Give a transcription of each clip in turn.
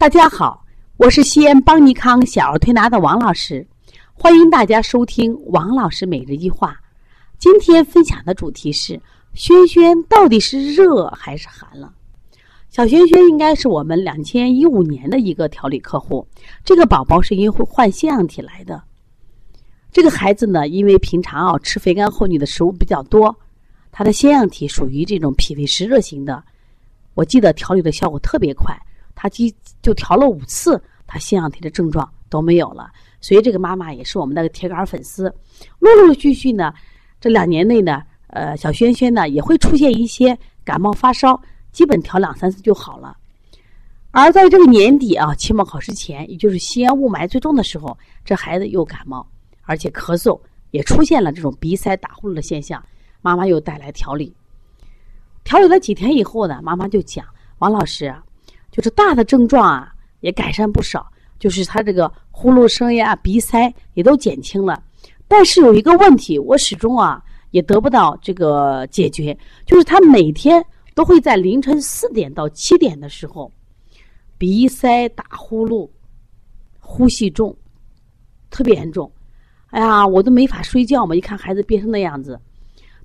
大家好，我是西安邦尼康小儿推拿的王老师，欢迎大家收听王老师每日一话。今天分享的主题是：轩轩到底是热还是寒了？小轩轩应该是我们两千一五年的一个调理客户，这个宝宝是因为换腺样体来的。这个孩子呢，因为平常啊吃肥甘厚腻的食物比较多，他的腺样体属于这种脾胃湿热型的。我记得调理的效果特别快。他就就调了五次，他腺样体的症状都没有了。所以这个妈妈也是我们的铁杆粉丝。陆陆续续呢，这两年内呢，呃，小轩轩呢也会出现一些感冒发烧，基本调两三次就好了。而在这个年底啊，期末考试前，也就是西安雾霾最重的时候，这孩子又感冒，而且咳嗽，也出现了这种鼻塞、打呼噜的现象。妈妈又带来调理，调理了几天以后呢，妈妈就讲王老师。就是大的症状啊，也改善不少。就是他这个呼噜声呀、鼻塞也都减轻了。但是有一个问题，我始终啊也得不到这个解决。就是他每天都会在凌晨四点到七点的时候，鼻塞、打呼噜、呼吸重，特别严重。哎呀，我都没法睡觉嘛！一看孩子变成那样子。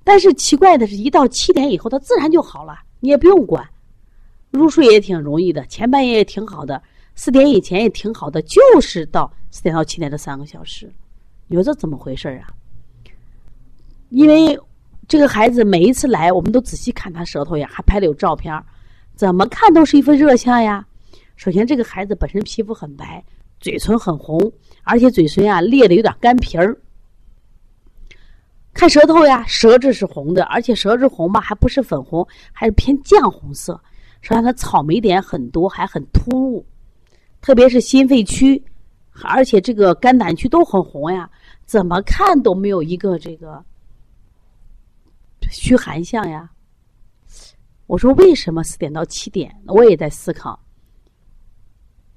但是奇怪的是，一到七点以后，他自然就好了，你也不用管。入睡也挺容易的，前半夜也挺好的，四点以前也挺好的，就是到四点到七点这三个小时，你说这怎么回事啊？因为这个孩子每一次来，我们都仔细看他舌头呀，还拍了有照片，怎么看都是一副热象呀。首先，这个孩子本身皮肤很白，嘴唇很红，而且嘴唇啊裂的有点干皮儿。看舌头呀，舌质是红的，而且舌质红吧，还不是粉红，还是偏酱红色。实际上，他草莓点很多，还很突兀，特别是心肺区，而且这个肝胆区都很红呀，怎么看都没有一个这个虚寒象呀。我说为什么四点到七点？我也在思考。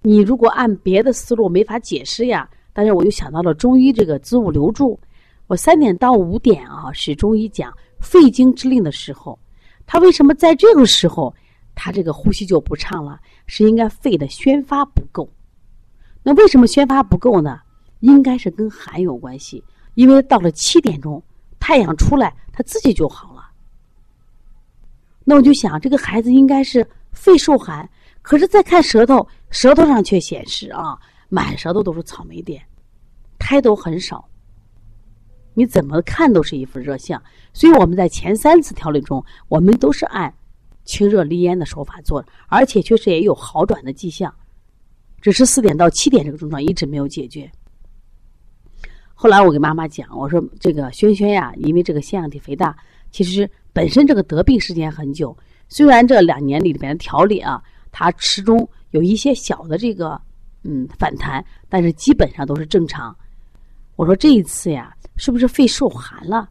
你如果按别的思路没法解释呀，但是我又想到了中医这个子午流注，我三点到五点啊是中医讲肺经之令的时候，他为什么在这个时候？他这个呼吸就不畅了，是应该肺的宣发不够。那为什么宣发不够呢？应该是跟寒有关系，因为到了七点钟，太阳出来，他自己就好了。那我就想，这个孩子应该是肺受寒，可是再看舌头，舌头上却显示啊，满舌头都是草莓点，苔都很少。你怎么看都是一副热象，所以我们在前三次调理中，我们都是按。清热利咽的手法做，而且确实也有好转的迹象，只是四点到七点这个症状一直没有解决。后来我给妈妈讲，我说这个轩轩呀，因为这个腺样体肥大，其实本身这个得病时间很久，虽然这两年里边的调理啊，他始终有一些小的这个嗯反弹，但是基本上都是正常。我说这一次呀，是不是肺受寒了？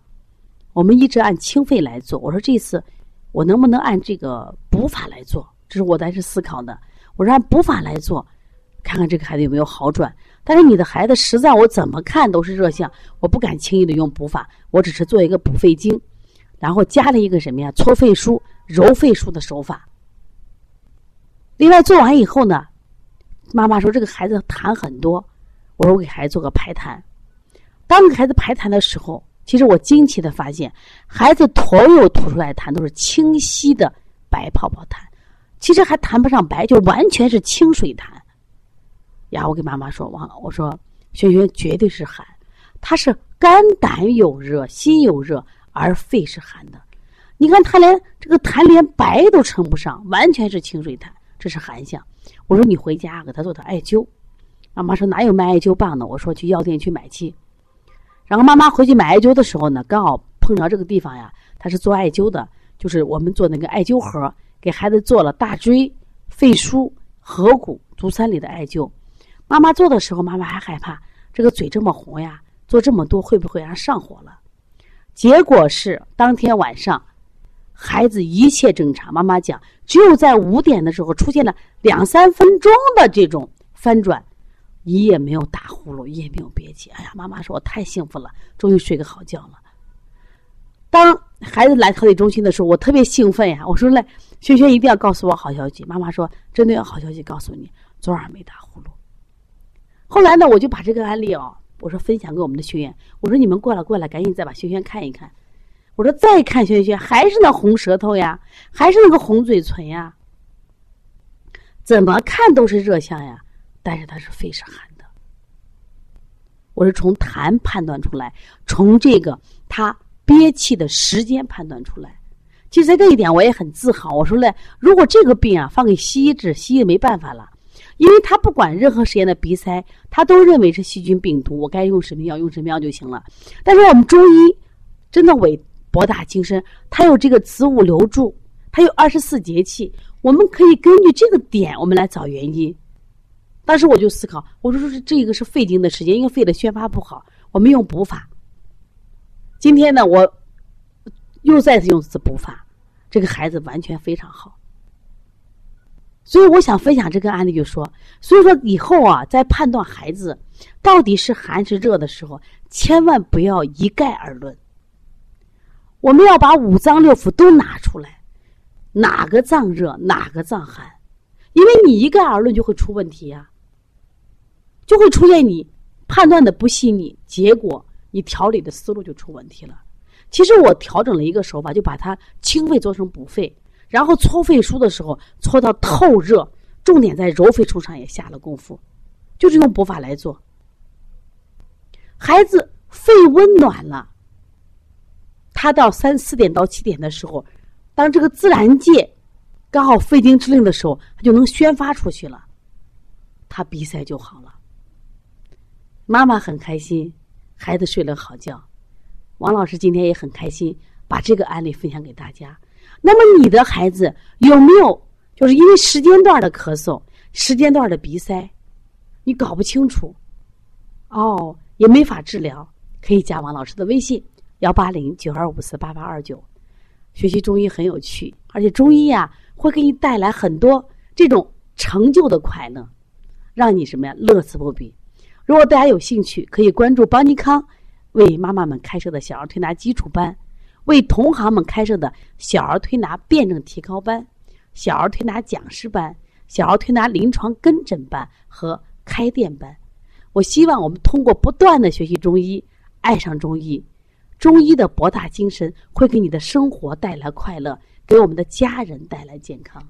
我们一直按清肺来做。我说这次。我能不能按这个补法来做？这是我当时思考的。我说按补法来做，看看这个孩子有没有好转。但是你的孩子实在我怎么看都是热象，我不敢轻易的用补法。我只是做一个补肺经，然后加了一个什么呀？搓肺腧、揉肺腧的手法。另外做完以后呢，妈妈说这个孩子痰很多，我说我给孩子做个排痰。当孩子排痰的时候。其实我惊奇的发现，孩子头有吐出来痰都是清晰的白泡泡痰，其实还谈不上白，就完全是清水痰。呀，我给妈妈说，忘了，我说轩轩绝对是寒，他是肝胆有热，心有热，而肺是寒的。你看他连这个痰连白都称不上，完全是清水痰，这是寒象。我说你回家给他做点艾灸。妈妈说哪有卖艾灸棒的？我说去药店去买去。然后妈妈回去买艾灸的时候呢，刚好碰着这个地方呀，他是做艾灸的，就是我们做那个艾灸盒，给孩子做了大椎、肺腧、合谷、足三里的艾灸。妈妈做的时候，妈妈还害怕这个嘴这么红呀，做这么多会不会让上火了？结果是当天晚上，孩子一切正常。妈妈讲，只有在五点的时候出现了两三分钟的这种翻转。一夜没有打呼噜，一夜没有憋气。哎呀，妈妈说我太幸福了，终于睡个好觉了。当孩子来调理中心的时候，我特别兴奋呀！我说来，轩轩一定要告诉我好消息。妈妈说，真的有好消息告诉你，昨晚没打呼噜。后来呢，我就把这个案例哦，我说分享给我们的学员，我说你们过来过来，赶紧再把轩轩看一看。我说再看轩轩，还是那红舌头呀，还是那个红嘴唇呀，怎么看都是热象呀，但是他是肺是寒的。我是从痰判断出来，从这个他憋气的时间判断出来。其实在这一点我也很自豪。我说嘞，如果这个病啊放给西医治，西医没办法了，因为他不管任何时间的鼻塞，他都认为是细菌病毒，我该用什么药用什么药就行了。但是我们中医真的伟博大精深，它有这个子午流注，它有二十四节气，我们可以根据这个点，我们来找原因。当时我就思考，我说说是这个是肺经的时间，因为肺的宣发不好，我们用补法。今天呢，我。又再次用一次补法，这个孩子完全非常好。所以我想分享这个案例，就说，所以说以后啊，在判断孩子到底是寒是热的时候，千万不要一概而论。我们要把五脏六腑都拿出来，哪个脏热，哪个脏寒，因为你一概而论就会出问题呀，就会出现你判断的不细腻，结果你调理的思路就出问题了。其实我调整了一个手法，就把它清肺做成补肺，然后搓肺腧的时候搓到透热，重点在揉肺腧上也下了功夫，就是用补法来做。孩子肺温暖了，他到三四点到七点的时候，当这个自然界刚好肺经之令的时候，他就能宣发出去了，他鼻塞就好了。妈妈很开心，孩子睡了好觉。王老师今天也很开心，把这个案例分享给大家。那么你的孩子有没有就是因为时间段的咳嗽、时间段的鼻塞，你搞不清楚，哦，也没法治疗，可以加王老师的微信：幺八零九二五四八八二九。学习中医很有趣，而且中医呀会给你带来很多这种成就的快乐，让你什么呀乐此不疲。如果大家有兴趣，可以关注邦尼康。为妈妈们开设的小儿推拿基础班，为同行们开设的小儿推拿辩证提高班、小儿推拿讲师班、小儿推拿临床跟诊班和开店班。我希望我们通过不断的学习中医，爱上中医，中医的博大精深会给你的生活带来快乐，给我们的家人带来健康。